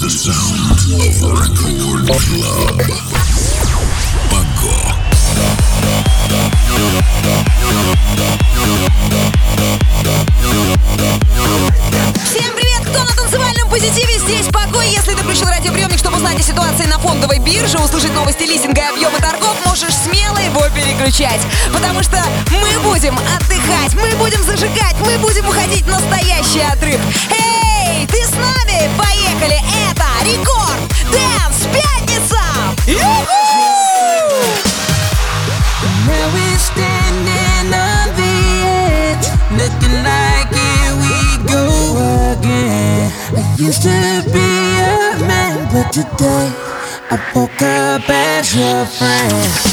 the sound of Record Club. Paco. Всем привет, кто на танцевальном позитиве? Здесь Пако. Если ты включил радиоприемник, чтобы узнать о ситуации на фондовой бирже, услышать новости листинга и объемы торгов, можешь смело его переключать. Потому что мы будем отдыхать, мы будем зажигать, мы будем уходить в настоящий отрыв. Эй, ты с нами? Поехали! Это Рекорд Дэнс Пятница! Now we're standing on the edge, looking like here we go again. I used to be a man, but today I woke up as your friend.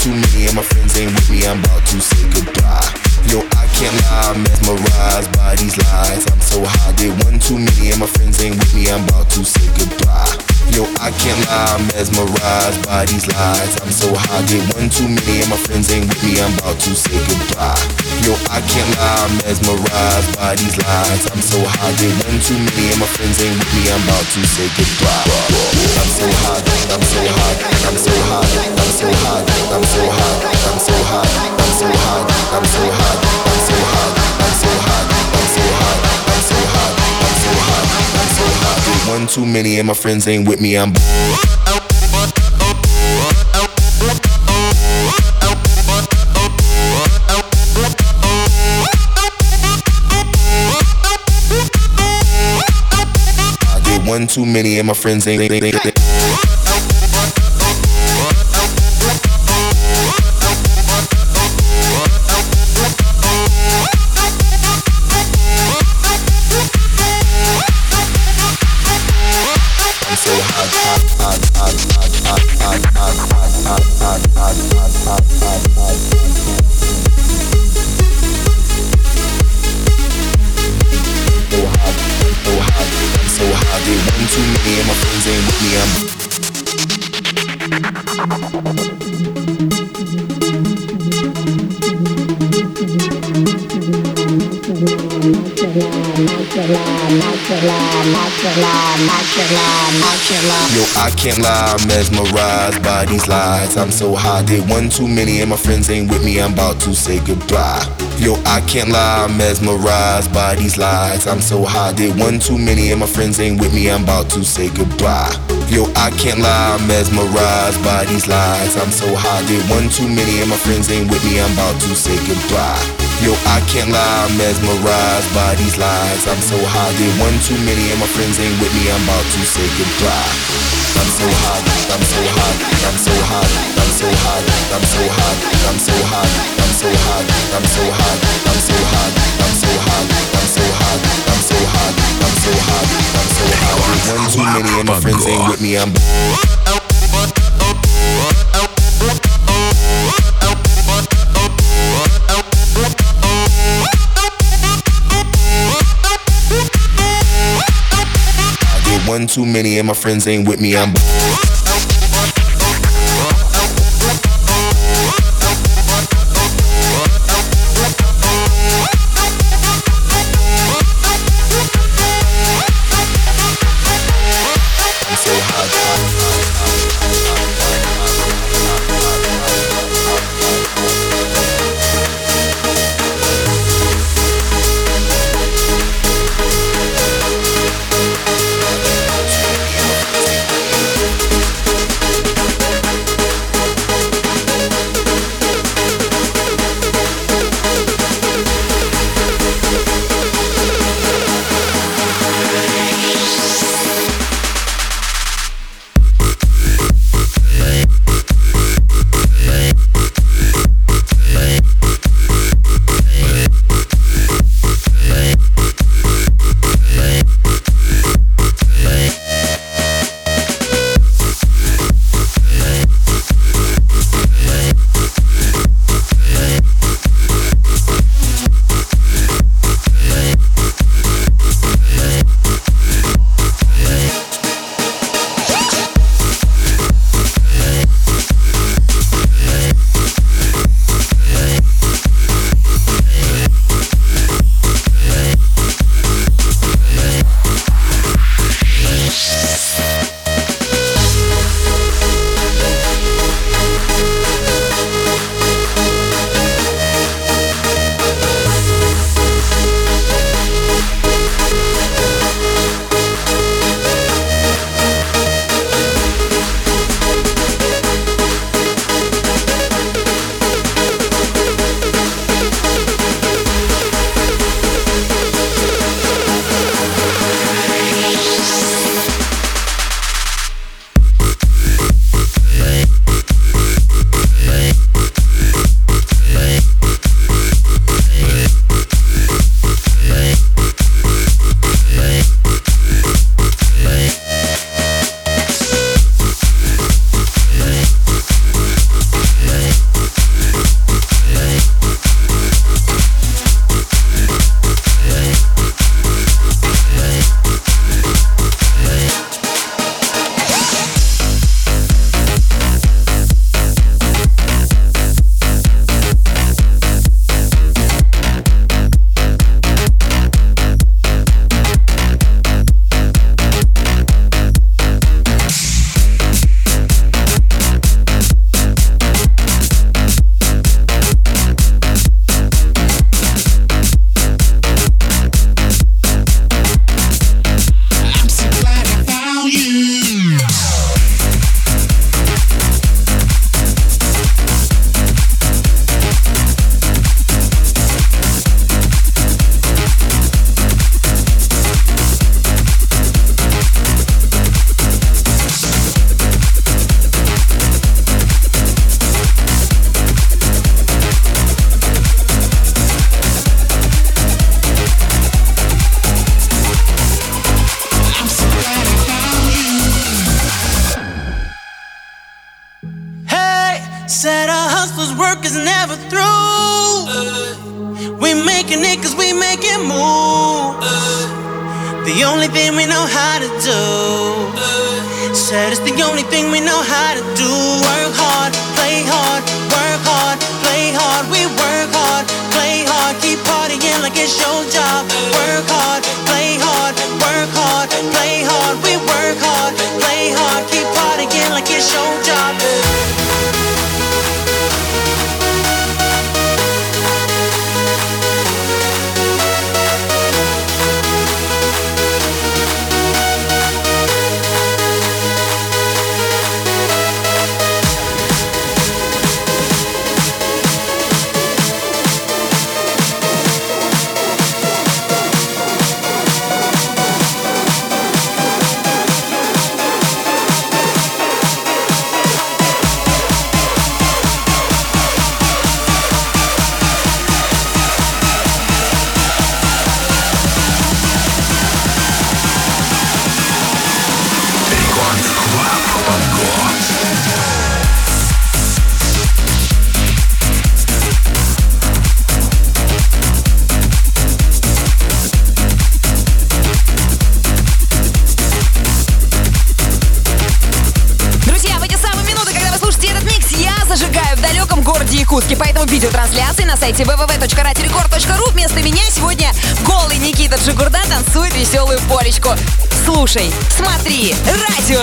Too many, and my friends ain't with me. I'm about to say goodbye. Yo, I can't lie, I'm mesmerized by these lies. I'm so high, did one too many, and my friends ain't with me. I'm about to say goodbye. Yo, I can't lie, I'm mesmerized by these lies. I'm so high, did one too many, and my friends ain't with me. I'm about to say goodbye. Yo, I can't lie, I'm mesmerized by these lies. I'm so high, did one too many, and my friends ain't with me. I'm about to say goodbye. I'm so high, I'm so high, I'm so high, I'm so high, I'm so high, I'm so high, I'm so high, I'm so high, I'm so high, I'm so high, I'm so high, I'm so high, I'm so high, I'm so. Did one too many, and my friends ain't with me. I'm one too many, and my friends ain't. ain't, ain't, ain't. Yo, I can't lie, I'm mesmerized by these lies. I'm so high, did one too many, and my friends ain't with me. I'm about to say goodbye. Yo, I can't lie, I'm mesmerized by these lies. I'm so high, did one too many, and my friends ain't with me. I'm about to say goodbye. Yo, I can't lie, I'm mesmerized by these lies. I'm so high, did one too many, and my friends ain't with me. I'm about to say goodbye. Yo, I can't lie, I'm mesmerized by these lies. I'm so high, did one too many, and my friends ain't with me. I'm about to say goodbye. I'm so hot, I'm so hot, I'm so hot, I'm so hot, I'm so hot, I'm so hot, I'm so hot, I'm so hot, I'm so hot, I'm so hot, I'm so hot, so hot, I'm so hot. One too many and my friends ain't with me. I'm one too many and my friends ain't with me. I'm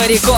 Maricó.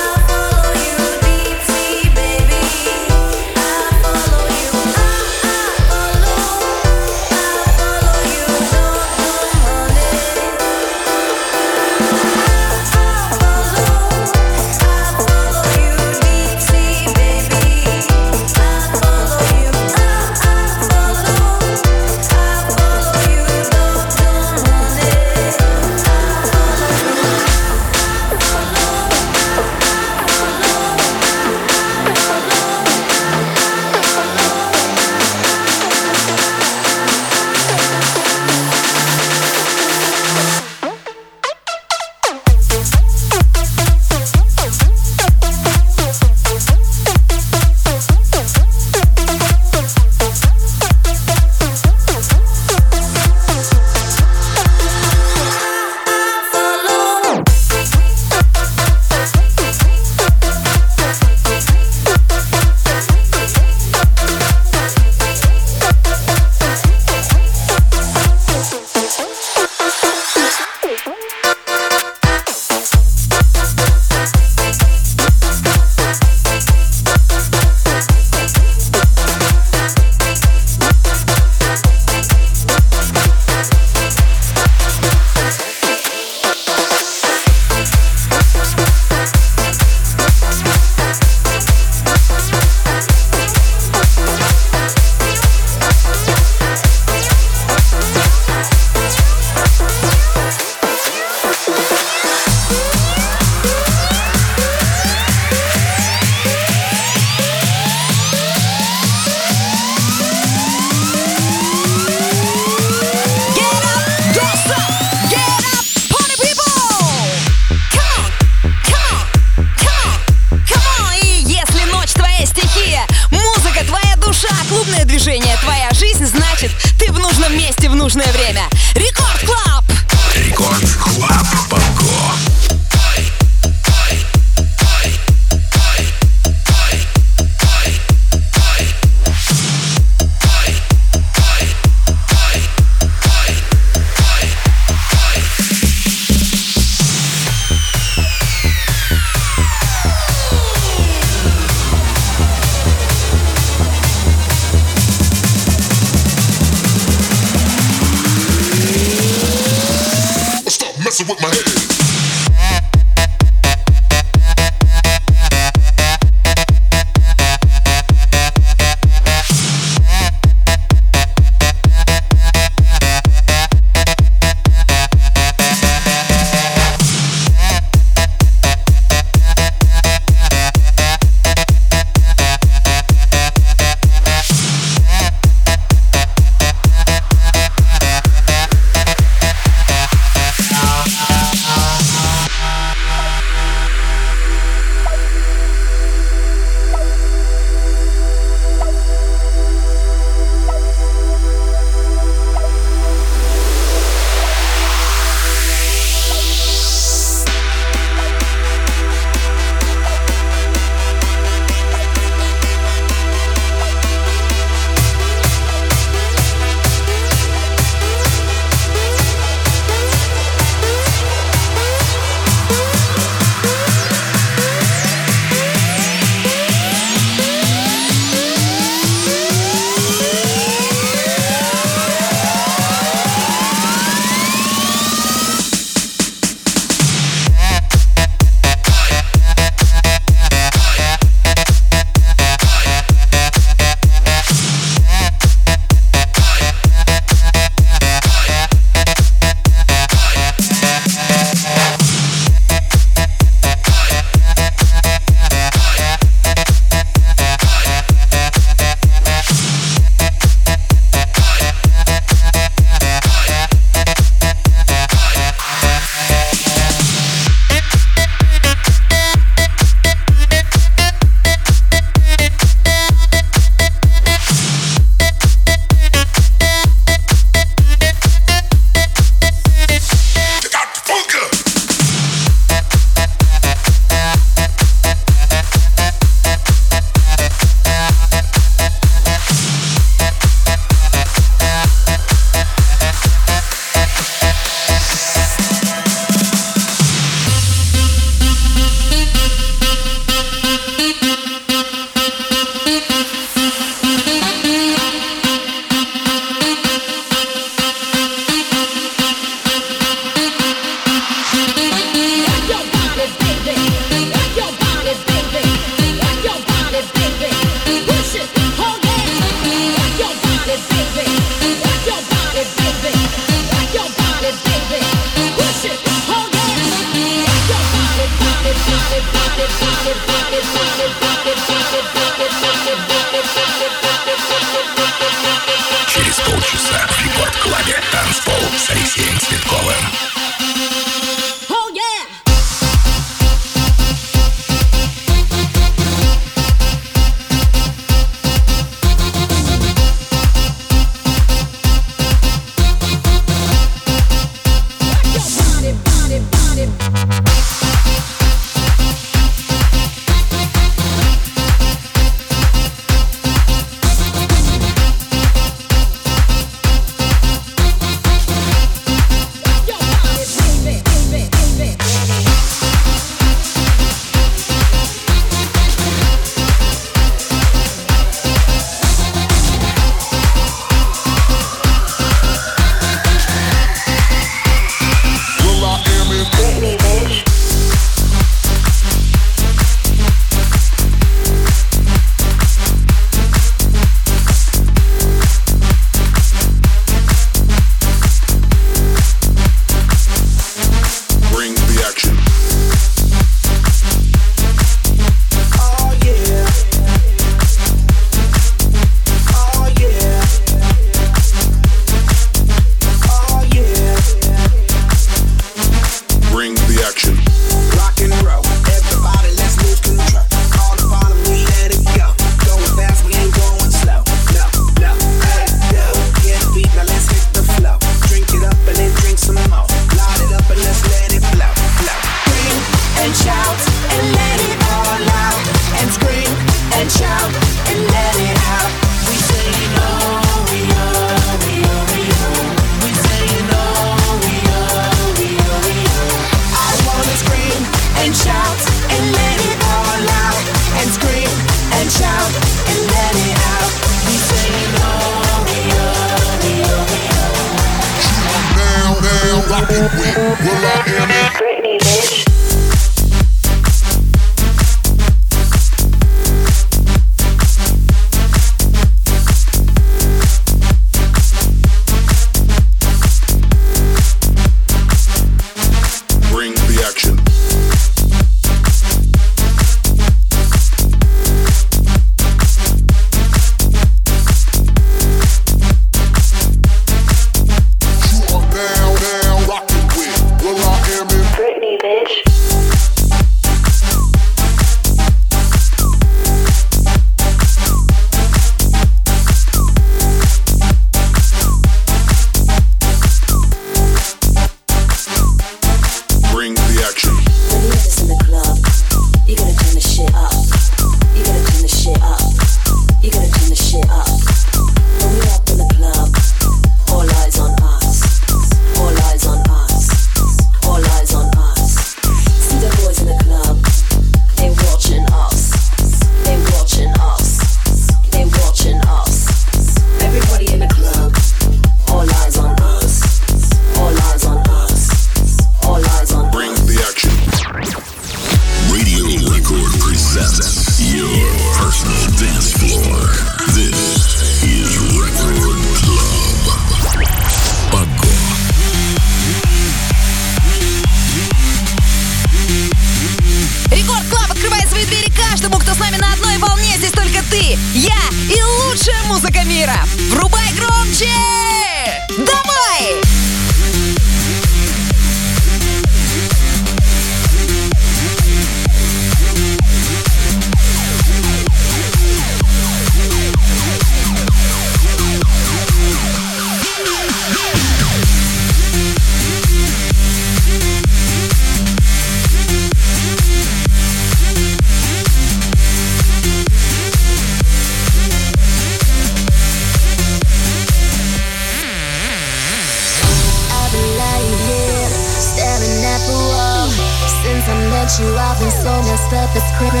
Since I met you, I've been so messed up, it's critical.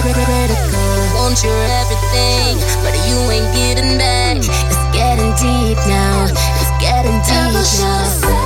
Want your everything, but you ain't getting back. It's getting deep now, it's getting deep now.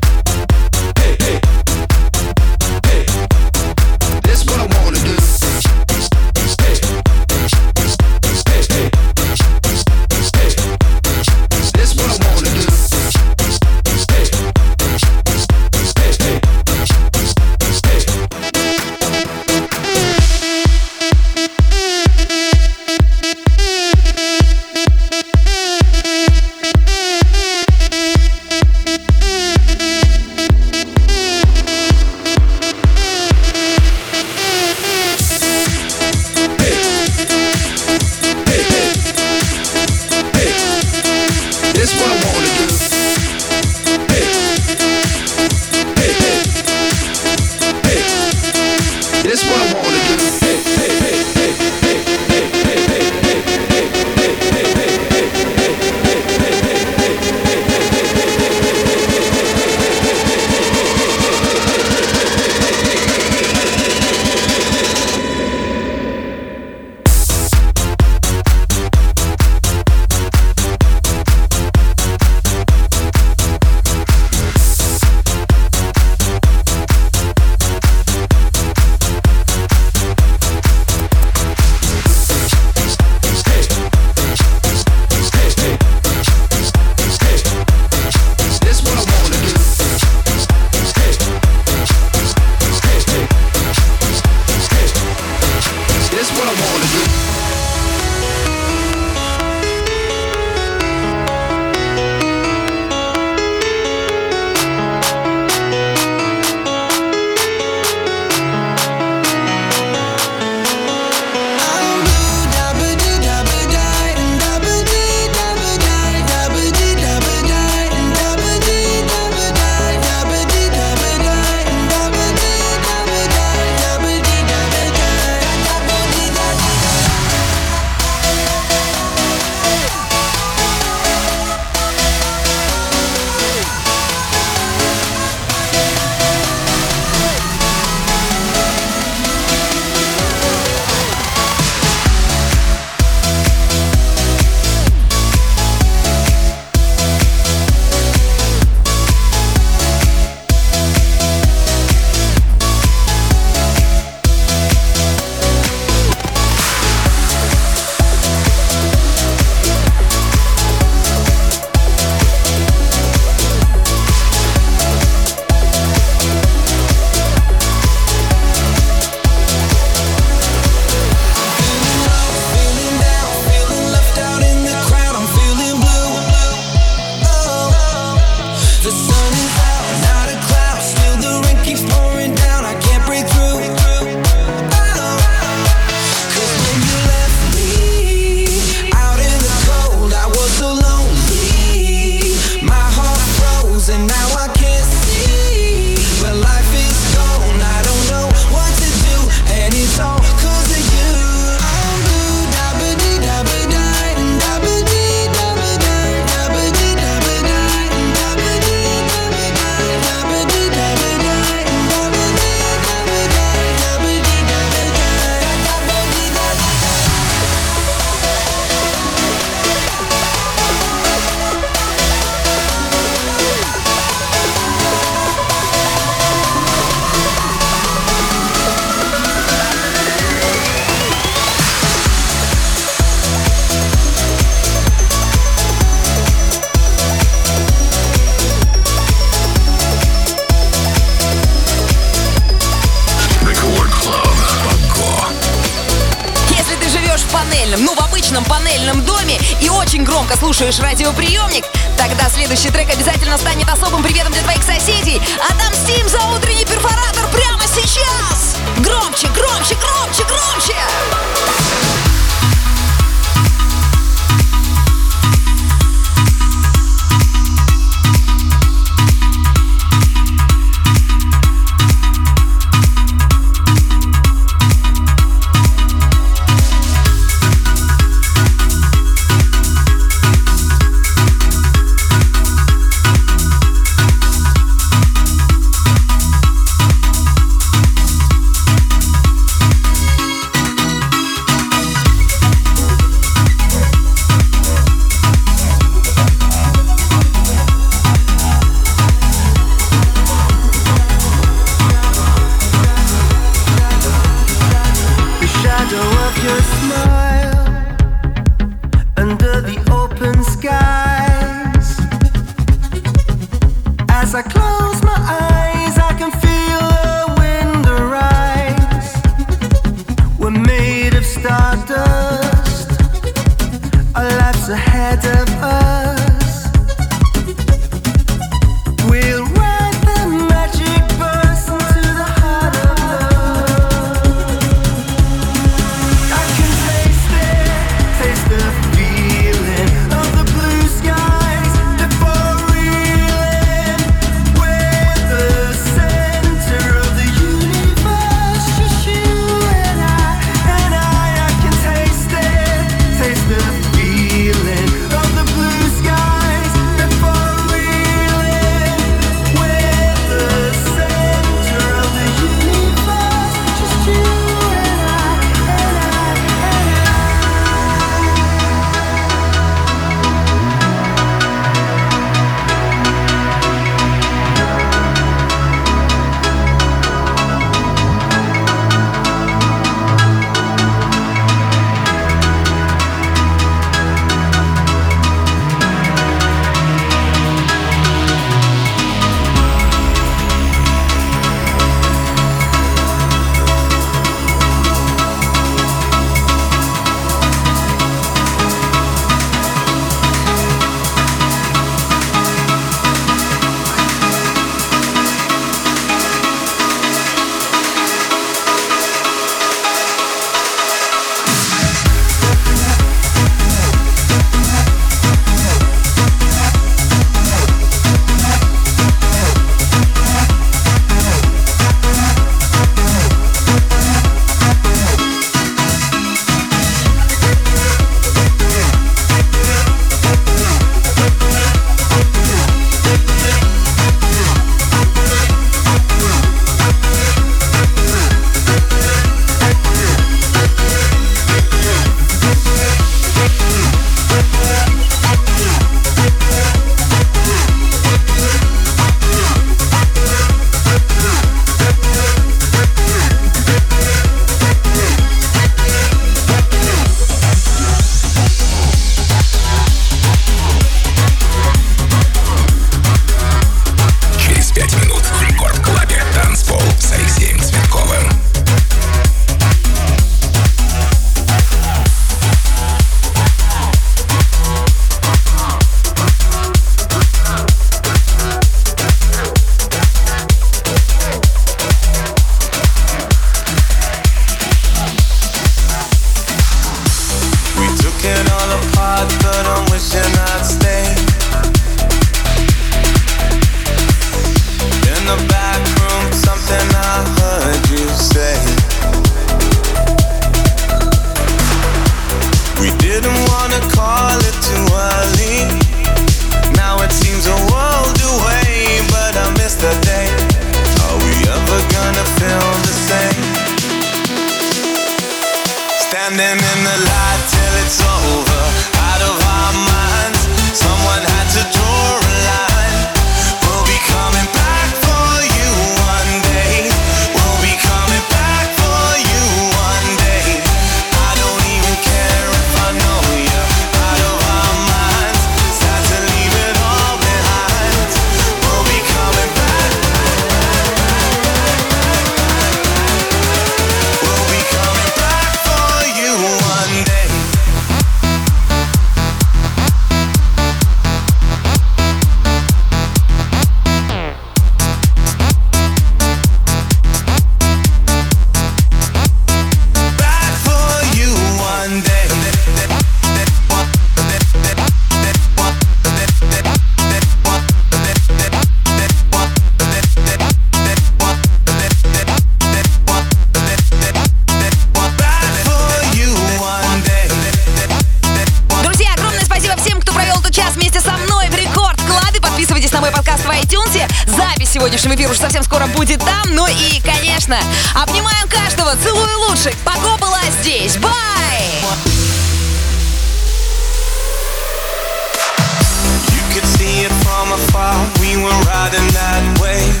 riding that wave.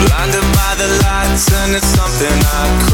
Blinded by the lights, and it's something I